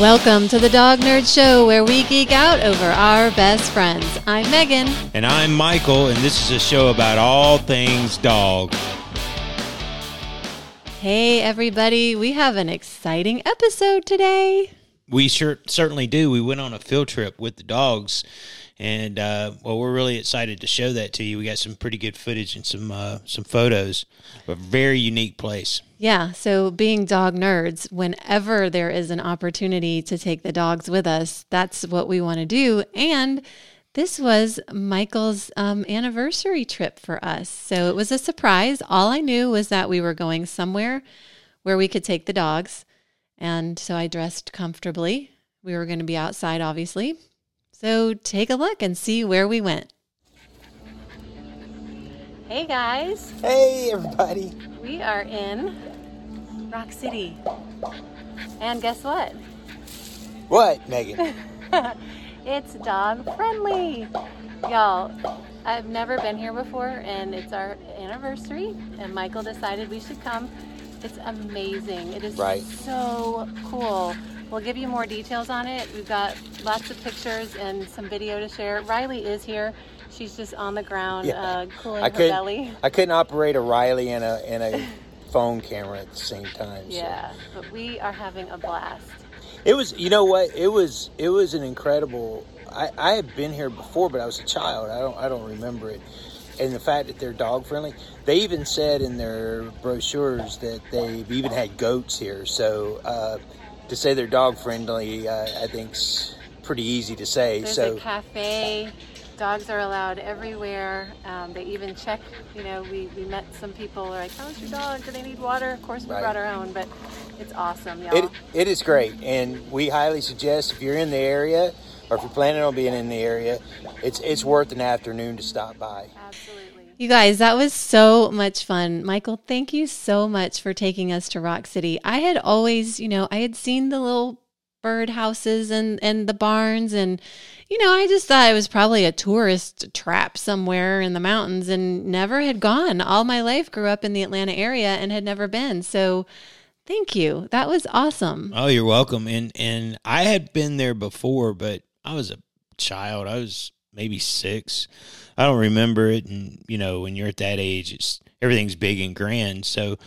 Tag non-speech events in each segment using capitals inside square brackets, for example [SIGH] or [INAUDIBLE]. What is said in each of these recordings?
Welcome to the Dog Nerd Show, where we geek out over our best friends. I'm Megan. And I'm Michael, and this is a show about all things dog. Hey, everybody. We have an exciting episode today. We sure certainly do. We went on a field trip with the dogs, and uh, well, we're really excited to show that to you. We got some pretty good footage and some uh, some photos. Of a very unique place. Yeah. So, being dog nerds, whenever there is an opportunity to take the dogs with us, that's what we want to do. And this was Michael's um, anniversary trip for us. So, it was a surprise. All I knew was that we were going somewhere where we could take the dogs. And so I dressed comfortably. We were going to be outside, obviously. So take a look and see where we went. Hey guys, Hey, everybody. we are in Rock City. And guess what? What, Megan? [LAUGHS] It's dog friendly. Y'all, I've never been here before and it's our anniversary and Michael decided we should come. It's amazing. It is Right. so cool. We'll give you more details on it. We've got lots of pictures and some video to share. Riley is here. She's just on the ground, Yeah. uh, cooling I her couldn't. belly. I couldn't operate a Riley and a and a phone camera at the same time. so. Yeah, but we are having a blast. It was. You know what? It was. It was an incredible. I, I had been here before, but I was a child. I don't. I don't remember it. And the fact that they're dog friendly. They even said in their brochures that they've even had goats here. So uh, to say they're dog friendly, uh, I think's pretty easy to say. There's so a cafe. Dogs are allowed everywhere. Um, they even check. You know, we, we met some people. They're like, "How's your dog? Do they need water?" Of course, we Right. brought our own, but it's awesome, y'all. It, it is great, and we highly suggest if you're in the area or if you're planning on being in the area, it's it's worth an afternoon to stop by. Absolutely. You guys, that was so much fun. Michael, thank you so much for taking us to Rock City. I had always, you know, I had seen the little bird houses and and the barns and you know, I just thought it was probably a tourist trap somewhere in the mountains and never had gone. All my life grew up in the Atlanta area and had never been. So, thank you. That was awesome. Oh, you're welcome. And and I had been there before, but I was a child. I was maybe six. I don't remember it. And you know, when you're at that age, it's everything's big and grand. So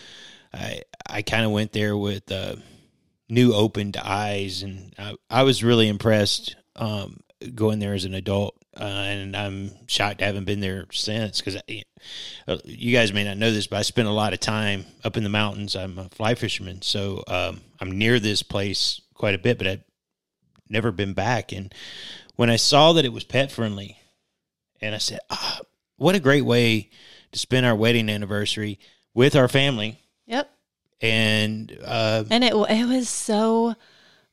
I I kind of went there with uh, new opened eyes, and I, I was really impressed um, going there as an adult. Uh, and I'm shocked I haven't been there since because uh, you guys may not know this, but I spent a lot of time up in the mountains. I'm a fly fisherman, so um, I'm near this place quite a bit, but I've never been back. And when I saw that it was pet friendly, and I said, ah, "What a great way to spend our wedding anniversary with our family!" Yep. And uh, And it it was so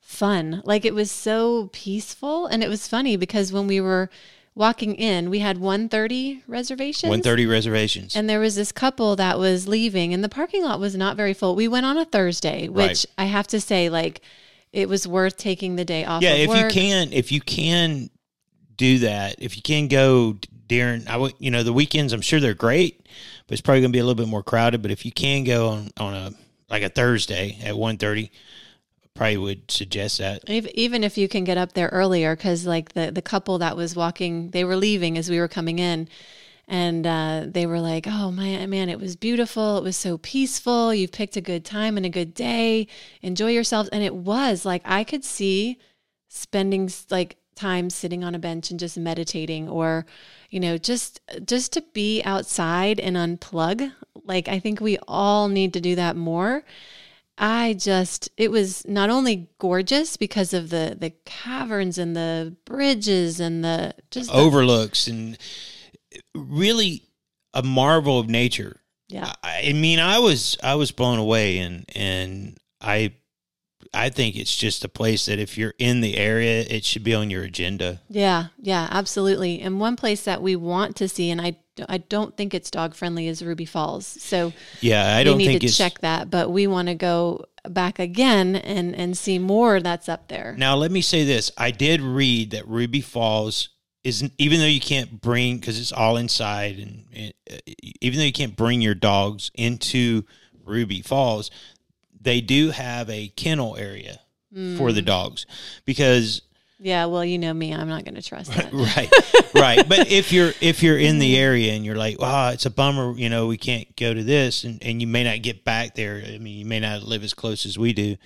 fun. Like it was so peaceful and it was funny because when we were walking in, we had 130 reservations. one thirty reservations. And there was this couple that was leaving and the parking lot was not very full. We went on a Thursday, which Right. I have to say like it was worth taking the day off yeah, of if you can, if you can do that, if you can go during, I would, you know, the weekends. I'm sure they're great, but it's probably going to be a little bit more crowded. But if you can go on on a like a Thursday at 1.30, probably would suggest that. Ev- Even if you can get up there earlier, because like the the couple that was walking, they were leaving as we were coming in, and uh, they were like, "Oh my man, it was beautiful. It was so peaceful. You've picked a good time and a good day. Enjoy yourselves." And it was like I could see spending like time sitting on a bench and just meditating, or you know, just just to be outside and unplug. Like I think we all need to do that more. I just it was not only gorgeous because of the the caverns and the bridges and the just the- Overlooks and really a marvel of nature. yeah. I, I mean, I was I was blown away, and and I I think it's just a place that if you're in the area, it should be on your agenda. yeah yeah absolutely. And one place that we want to see and I I don't think it's dog friendly is Ruby Falls. So Yeah, I don't need think to it's check that but we want to go back again and and see more that's up there. Now, let me say this: I did read that Ruby Falls is even though you can't bring because it's all inside, and, and uh, even though you can't bring your dogs into Ruby Falls, they do have a kennel area for the dogs because Yeah, well, you know me, I'm not going to trust that. right right. But [LAUGHS] if you're if you're in the area and you're like wow it's a bummer you know we can't go to this and, and you may not get back there i mean you may not live as close as we do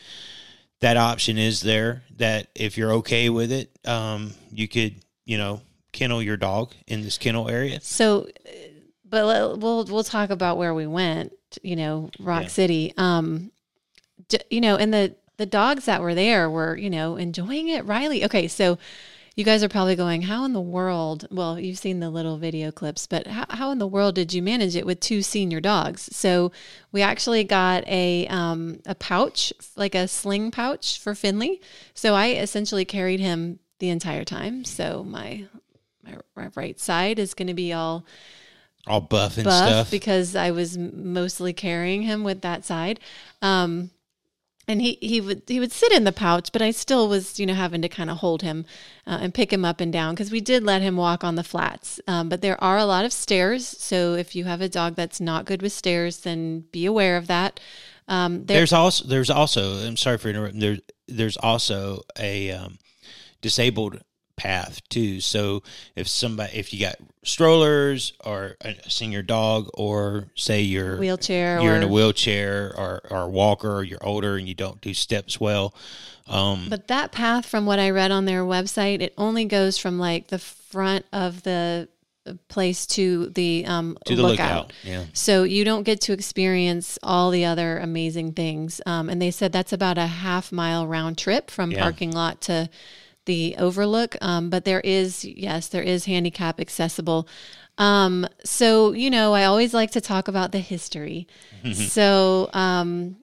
that option is there that if you're okay with it um, you could you know kennel your dog in this kennel area So, but we'll we'll talk about where we went. You know, Rock Yeah. City. Um, d- you know, and the the dogs that were there were you know enjoying it. Riley. Okay, so you guys are probably going, how in the world? Well, you've seen the little video clips, but how, how in the world did you manage it with two senior dogs? So we actually got a um, a pouch, like a sling pouch for Finley. So I essentially carried him the entire time. So my my right side is going to be all all buff and buff stuff because I was mostly carrying him with that side. Um, and he, he would he would sit in the pouch, but I still was you know having to kind of hold him uh, and pick him up and down because we did let him walk on the flats. Um, but there are a lot of stairs, so if you have a dog that's not good with stairs, then be aware of that. Um, there, there's also there's also i'm sorry for interrupting there, there's also a um, disabled path too so if somebody if you got strollers or a senior dog or say you're wheelchair you're in a wheelchair or, or a walker or you're older and you don't do steps well um, But that path, from what I read on their website, it only goes from like the front of the place to the um, to the lookout, yeah So you don't get to experience all the other amazing things. Um, and they said that's about a half mile round trip from Yeah. parking lot to the overlook. Um, but there is, yes, there is handicap accessible. Um, so, you know, I always like to talk about the history. so, um,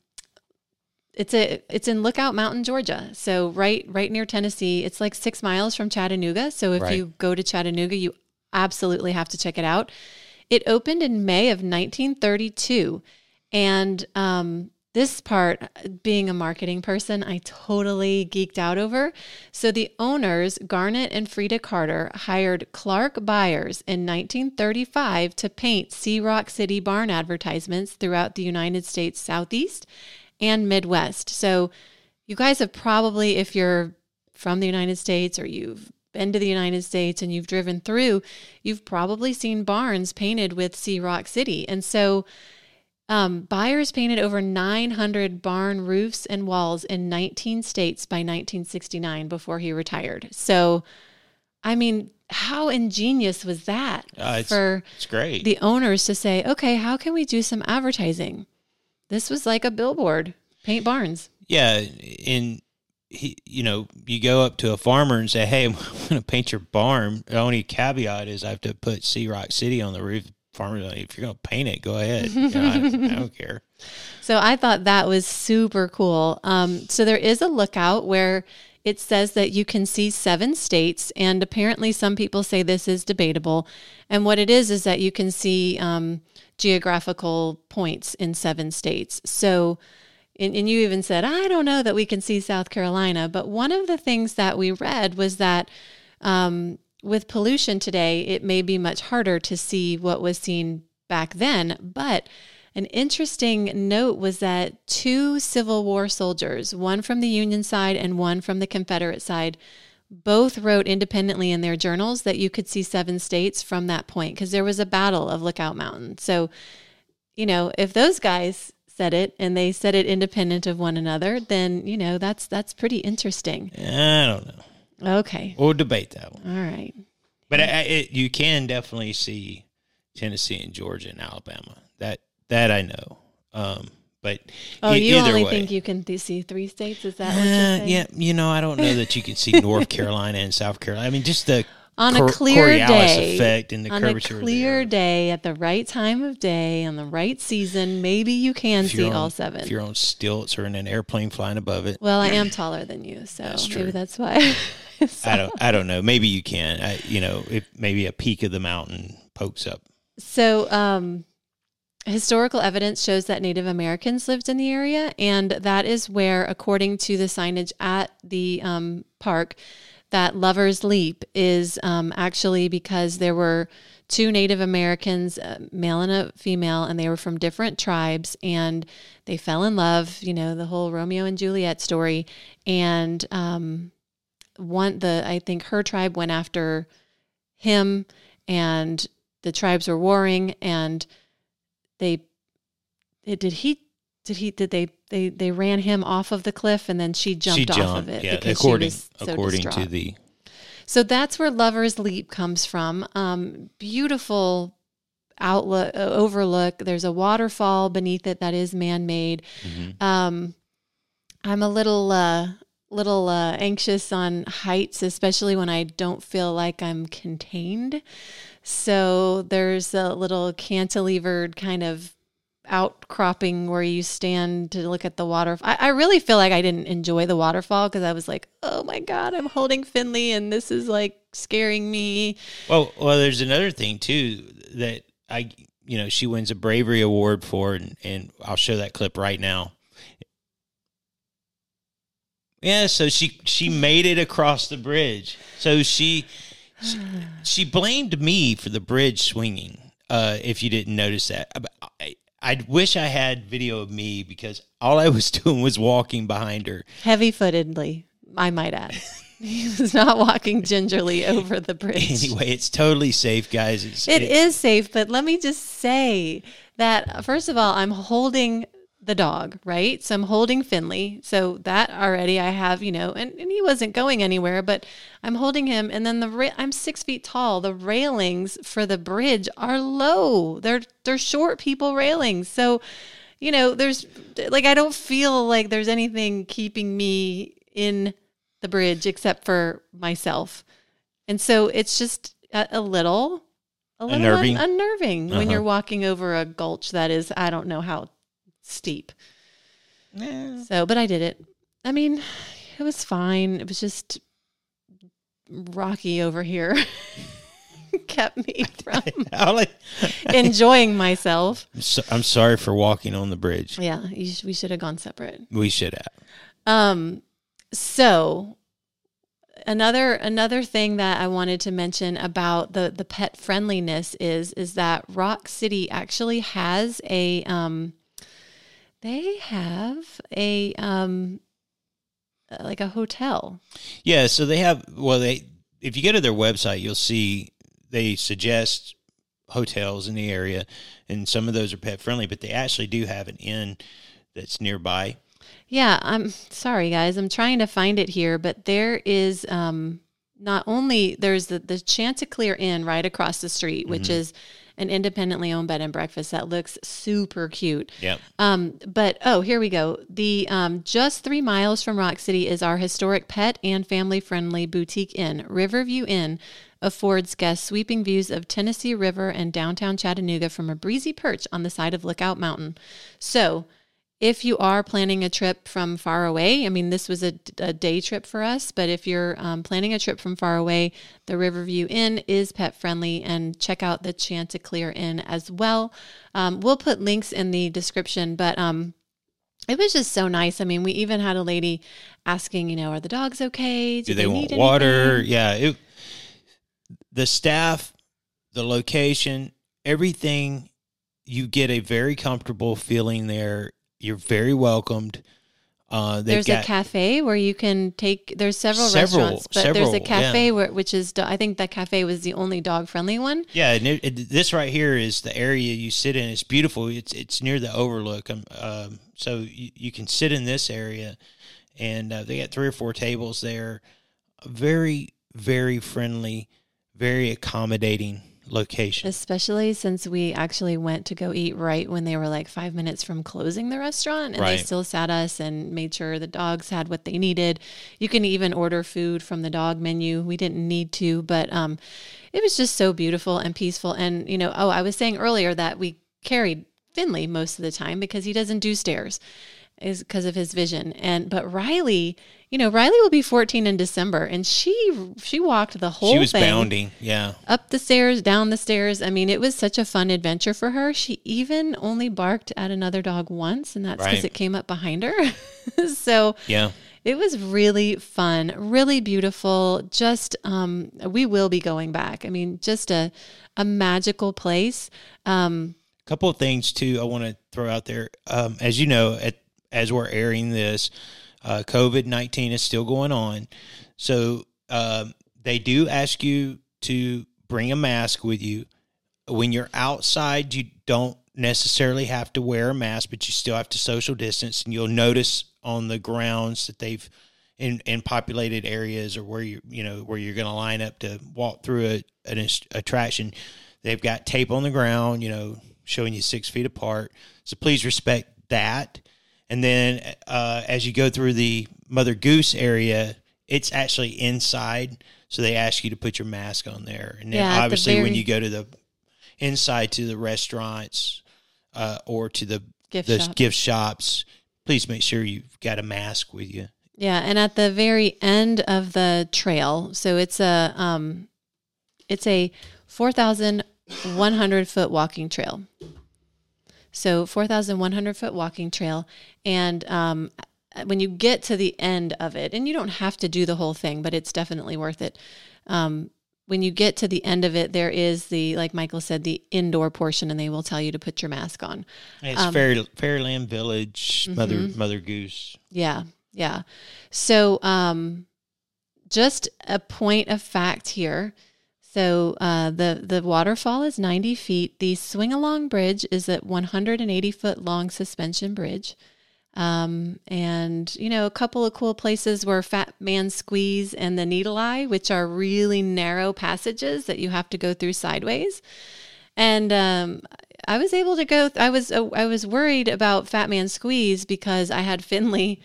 it's a it's in Lookout Mountain, Georgia. So right right near Tennessee. It's like six miles from Chattanooga. So if Right. you go to Chattanooga, you absolutely have to check it out. It opened in May of 1932, and um, this part, uh, being a marketing person, I totally geeked out over. So the owners, Garnet and Frieda Carter, hired Clark Byers in 1935 to paint See Rock City barn advertisements throughout the United States Southeast and Midwest. So you guys have probably, if you're from the United States or you've been to the United States and you've driven through, you've probably seen barns painted with See Rock City. And so um, Byers painted over 900 barn roofs and walls in 19 states by 1969 before he retired. So, I mean, how ingenious was that Uh, it's, for it's great the owners to say, okay, how can we do some advertising? This was like a billboard, paint barns. Yeah, and he, you know, you go up to a farmer and say, "Hey, [LAUGHS] I'm going to paint your barn." The only caveat is I have to put See Rock City on the roof. Farmer's like, "If you're going to paint it, go ahead. You know, I, I don't care." So I thought that was super cool. Um, so there is a lookout where it says that you can see seven states, and apparently some people say this is debatable. And what it is is that you can see um, geographical points in seven states. So, and, and you even said, I don't know that we can see South Carolina, but one of the things that we read was that um, with pollution today, it may be much harder to see what was seen back then. But an interesting note was that two Civil War soldiers, one from the Union side and one from the Confederate side, both wrote independently in their journals that you could see seven states from that point because there was a battle of Lookout Mountain. So, you know, if those guys said it and they said it independent of one another, then you know that's that's pretty interesting. I don't know. Okay, We'll debate that one, all right. but I, I, it, you can definitely see Tennessee and Georgia and Alabama. That that I know. Um, but Oh, e- you only way. think you can th- see three states? Is that what you're Uh, saying? yeah, you know, I don't know that you can see North [LAUGHS] Carolina and South Carolina. I mean, just the On Cor- a clear Coriolis day, effect and the curvature. on a clear day at the right time of day on the right season, maybe you can see you're all seven. If you're on stilts or in an airplane flying above it, Well, I am [LAUGHS] taller than you, so That's maybe that's why. [LAUGHS] So- [LAUGHS] I don't. I don't know. Maybe you can. I, you know, if maybe a peak of the mountain pokes up. So, um, historical evidence shows that Native Americans lived in the area, and that is where, according to the signage at the um, park, that Lover's Leap is um, actually because there were two Native Americans, a male and a female, and they were from different tribes, and they fell in love. You know, the whole Romeo and Juliet story, and um, one the I think her tribe went after him, and the tribes were warring, and they did he did he did they they they ran him off of the cliff and then she jumped, she jumped, off of it yeah, because according she was so according to the so that's where lover's leap comes from. Um beautiful outlook uh, overlook. There's a waterfall beneath it that is man-made. Mhm. um i'm a little uh little uh anxious on heights especially when i don't feel like i'm contained so there's a little cantilevered kind of outcropping where you stand to look at the waterfall. I, I really feel like I didn't enjoy the waterfall because I was like, oh my God, I'm holding Finley and this is like scaring me. Well, well, there's another thing too that I, you know, she wins a bravery award for, and, and I'll show that clip right now. Yeah, so she she made it across the bridge. So she she, she blamed me for the bridge swinging. Uh, if you didn't notice that, I, I, wish I had video of me because all I was [LAUGHS] doing was walking behind her. Heavy footedly, I might add. [LAUGHS] he was not walking gingerly over the [LAUGHS] bridge. Anyway, it's totally safe, guys. It's, It is safe, but let me just say that first of all, I'm holding the dog, right? So I'm holding Finley. So that already I have, you know, and, and he wasn't going anywhere, but I'm holding him. And then the ra- I'm six feet tall. The railings for the bridge are low. They're they're short people railings. So, you know, there's like I don't feel like there's anything keeping me in the bridge except for myself. And so it's just a, a little a little Unnerving? un- unnerving when Uh-huh. you're walking over a gulch that is I don't know how steep. Eh. So, but I did it. I mean, it was fine. It was just rocky over here. [LAUGHS] Kept me [LAUGHS] from [LAUGHS] enjoying myself. I'm so- I'm sorry for walking on the bridge. Yeah, you sh- we should have gone separate. We should have. Um, so another another thing that I wanted to mention about the the pet friendliness is is that Rock City actually has a um they have a um like a hotel. Yeah, so they have well they if you go to their website you'll see they suggest hotels in the area and some of those are pet friendly, but they actually do have an inn that's nearby. Yeah, I'm sorry guys. I'm trying to find it here, but there is um not only there's the the Chanticleer Inn right across the street, which is an independently owned bed and breakfast that looks super cute. Yep. Um, but oh, here we go. The um, just three miles from Rock City is our historic pet and family friendly boutique inn. Riverview Inn affords guests sweeping views of Tennessee River and downtown Chattanooga from a breezy perch on the side of Lookout Mountain. So, if you are planning a trip from far away, I mean, this was a, a day trip for us, but if you're um, planning a trip from far away, the Riverview Inn is pet friendly and check out the Chanticleer Inn as well. Um, we'll put links in the description, but um, it was just so nice. I mean, we even had a lady asking, you know, are the dogs okay? Do they, want need water? anything?" Yeah. It, the staff, the location, everything, you get a very comfortable feeling there. You're very welcomed. Uh, There's a cafe where you can take. There's several, Several- restaurants, but there's a cafe yeah. where, which is. I think that cafe was the only dog friendly one. Yeah, and it, it, this right here is the area you sit in. It's beautiful. It's it's near the overlook. Um, um, so you, you can sit in this area, and uh, they got three or four tables there. Very very friendly, very accommodating location. Especially since we actually went to go eat right when they were like five minutes from closing the restaurant, and Right. they still sat us and made sure the dogs had what they needed. You can even order food from the dog menu. We didn't need to, but um, it was just so beautiful and peaceful. And you know, oh, I was saying earlier that we carried Finley most of the time because he doesn't do stairs is because of his vision and but riley you know riley will be 14 in december and she she walked the whole She was thing bounding. Yeah. up the stairs, down the stairs. I mean, it was such a fun adventure for her. She even only barked at another dog once, and that's because Right. it came up behind her. [LAUGHS] so Yeah. it was really fun, really beautiful. Just um, we will be going back. I mean, just a a magical place. Um, couple of things too I want to throw out there. Um, as you know, at, as we're airing this, uh, COVID nineteen is still going on, so um, they do ask you to bring a mask with you. When you're outside, you don't necessarily have to wear a mask, but you still have to social distance. And you'll notice on the grounds that they've in, in populated areas or where you you know where you're going to line up to walk through a, an attraction, they've got tape on the ground, you know, showing you six feet apart. So please respect that. And then uh, as you go through the Mother Goose area, it's actually inside, so they ask you to put your mask on there. And then Yeah, at the obviously when you go to the inside to the restaurants uh, or to the Gift the shop. gift shops, please make sure you've got a mask with you. Yeah, and at the very end of the trail, so it's a um, it's a four thousand one hundred foot walking trail. So four thousand one hundred foot walking trail, and um, when you get to the end of it, and you don't have to do the whole thing, but it's definitely worth it. Um, when you get to the end of it, there is the like Michael said, the indoor portion, and they will tell you to put your mask on. It's Um, Fair, Fairland Village, Mother Mhm. Mother Goose. Yeah, yeah. So, um, just a point of fact here. So, uh, the the waterfall is ninety feet. The swing along bridge is a one hundred and eighty foot long suspension bridge. Um, and you know, a couple of cool places were Fat Man Squeeze and the Needle Eye, which are really narrow passages that you have to go through sideways. And um, I was able to go. I was uh, I was worried about Fat Man Squeeze because I had Finley.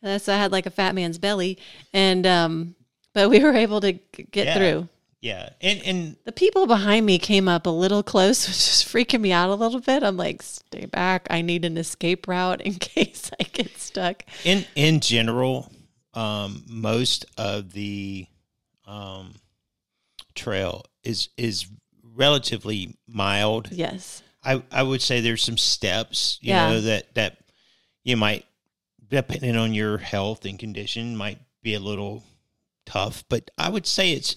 That's I had like a fat man's belly, and um, but we were able to g- get Yeah. through. Yeah, and and The people behind me came up a little close, [LAUGHS] which is freaking me out a little bit. I'm like, stay back. I need an escape route in [LAUGHS] case I get stuck. in in general, um, most of the um, trail is is relatively mild. Yes. I I would say there's some steps, you Yeah. know, that that you might depending on your health and condition might be a little tough, but I would say it's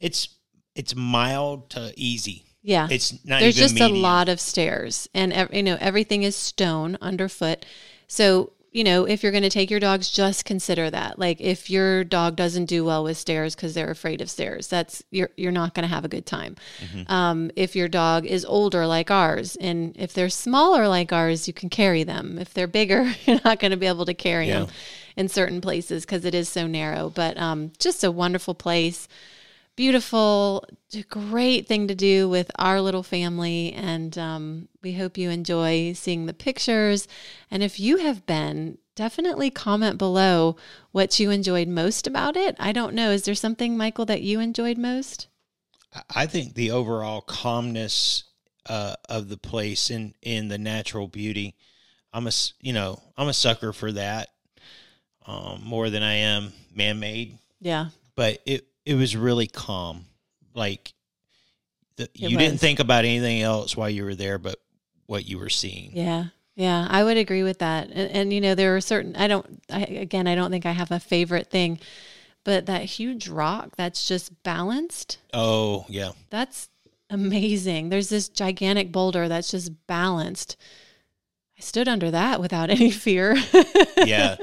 it's it's mild to easy. Yeah. It's not There's just a lot of stairs, and you know everything is stone underfoot. So you know if you're going to take your dogs, just consider that. Like if your dog doesn't do well with stairs because they're afraid of stairs, that's you're you're not going to have a good time. Mm-hmm. Um, if your dog is older like ours, and if they're smaller like ours, you can carry them. If they're bigger, [LAUGHS] you're not going to be able to carry Yeah. them in certain places because it is so narrow. But um, just a wonderful place beautiful, great thing to do with our little family. And um, we hope you enjoy seeing the pictures. And if you have been, definitely comment below what you enjoyed most about it. I don't know. Is there something, Michael, that you enjoyed most? I think the overall calmness uh, of the place and in the natural beauty. I'm a you know I'm a sucker for that um, more than I am man made. Yeah. But it it was really calm. Like the, you didn't think about anything else while you were there, but what you were seeing. Yeah. Yeah, I would agree with that. And, and you know, there are certain, I don't, I, again, I don't think I have a favorite thing, but that huge rock that's just balanced, Oh yeah, That's amazing. There's this gigantic boulder that's just balanced. I stood under that without [LAUGHS] any fear. yeah.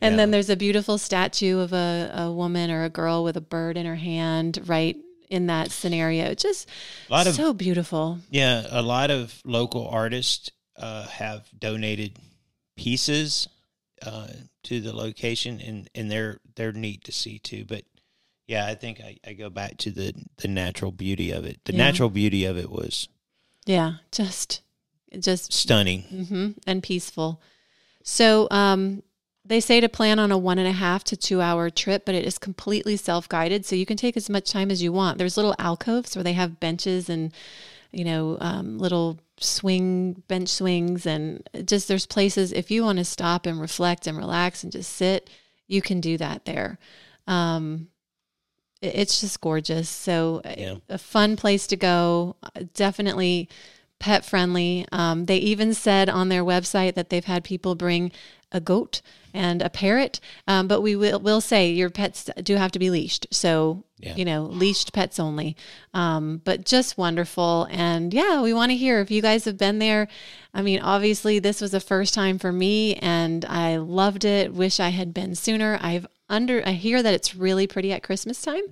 And Yeah. then there's a beautiful statue of a, a woman or a girl with a bird in her hand right in that scenario. Just A lot of so beautiful. Yeah, a lot of local artists uh, have donated pieces uh, to the location, and, and they're they're neat to see too. But yeah, I think I, I go back to the the natural beauty of it. The Yeah. natural beauty of it was Yeah, just just stunning. hmm and peaceful. So um, they say to plan on a one and a half to two hour trip, but it is completely self guided. So you can take as much time as you want. There's little alcoves where they have benches and, you know, um, little swing, bench swings. And just there's places, if you want to stop and reflect and relax and just sit, you can do that there. Um, it- it's just gorgeous. So Yeah. a fun place to go. Definitely pet friendly. Um, they even said on their website that they've had people bring a goat and a parrot. Um, but we will will say your pets do have to be leashed. So Yeah. you know, leashed pets only. Um, but just wonderful. And yeah, we want to hear if you guys have been there. I mean, obviously, this was a first time for me, and I loved it. Wish I had been sooner. I've under I hear that it's really pretty at Christmas time.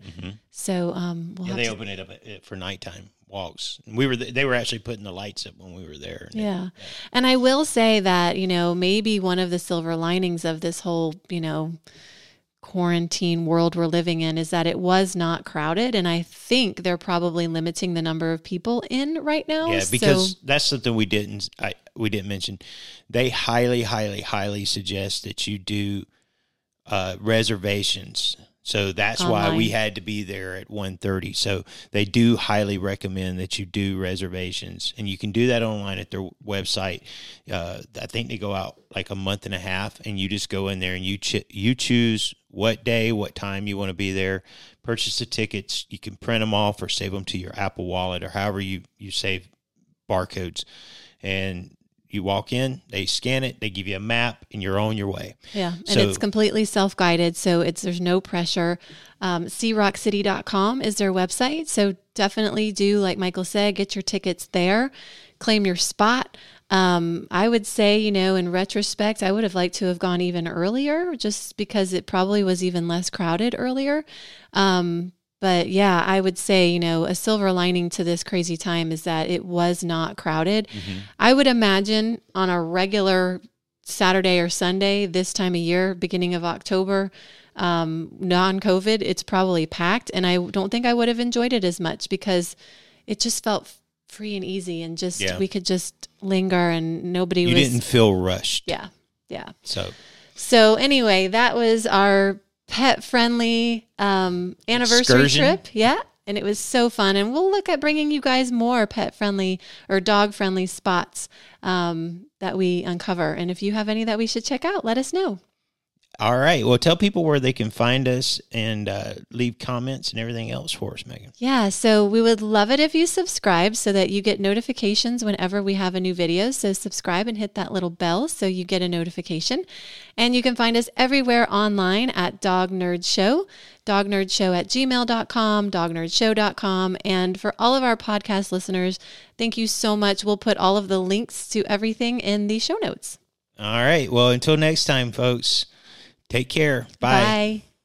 So um, we'll Mm-hmm. Yeah, they to open it up for nighttime walks. We were th- they were actually putting the lights up when we were there. And it- Yeah. And I will say that, you know, maybe one of the silver linings of this whole, you know, quarantine world we're living in is that it was not crowded. And I think they're probably limiting the number of people in right now. Yeah, So- because that's something we didn't I we didn't mention. They highly, highly, highly suggest that you do uh, reservations. So that's why we had to be there at 1.30. So they do highly recommend that you do reservations, and you can do that online at their website. Uh, I think they go out like a month and a half, and you just go in there and you ch- you choose what day, what time you want to be there. Purchase the tickets. You can print them off or save them to your Apple Wallet or however you you save barcodes, and you walk in, they scan it, they give you a map, and you're on your way. Yeah, and So- it's completely self-guided, so it's there's no pressure. Um, SeeRockCity.com is their website, so definitely do like Michael said, get your tickets there, claim your spot. Um, I would say, you know, in retrospect, I would have liked to have gone even earlier, just because it probably was even less crowded earlier. Um, but yeah, I would say, you know, a silver lining to this crazy time is that it was not crowded. I would imagine on a regular Saturday or Sunday this time of year, beginning of October, um, non COVID, it's probably packed. And I don't think I would have enjoyed it as much because it just felt free and easy and just Yeah. we could just linger and nobody You was. didn't feel rushed. Yeah. Yeah. So So anyway, that was our pet friendly um, anniversary Excursion. trip. Yeah. And it was so fun. And we'll look at bringing you guys more pet friendly or dog friendly spots um, that we uncover. And if you have any that we should check out, let us know. All right. Well, tell people where they can find us and uh, leave comments and everything else for us, Megan. Yeah, so we would love it if you subscribe so that you get notifications whenever we have a new video. So subscribe and hit that little bell so you get a notification. And you can find us everywhere online at Dog Nerd Show, dognerdshow at gmail.com, dognerdshow.com. And for all of our podcast listeners, thank you so much. We'll put all of the links to everything in the show notes. All right. Well, until next time, folks, take care. Bye. Bye.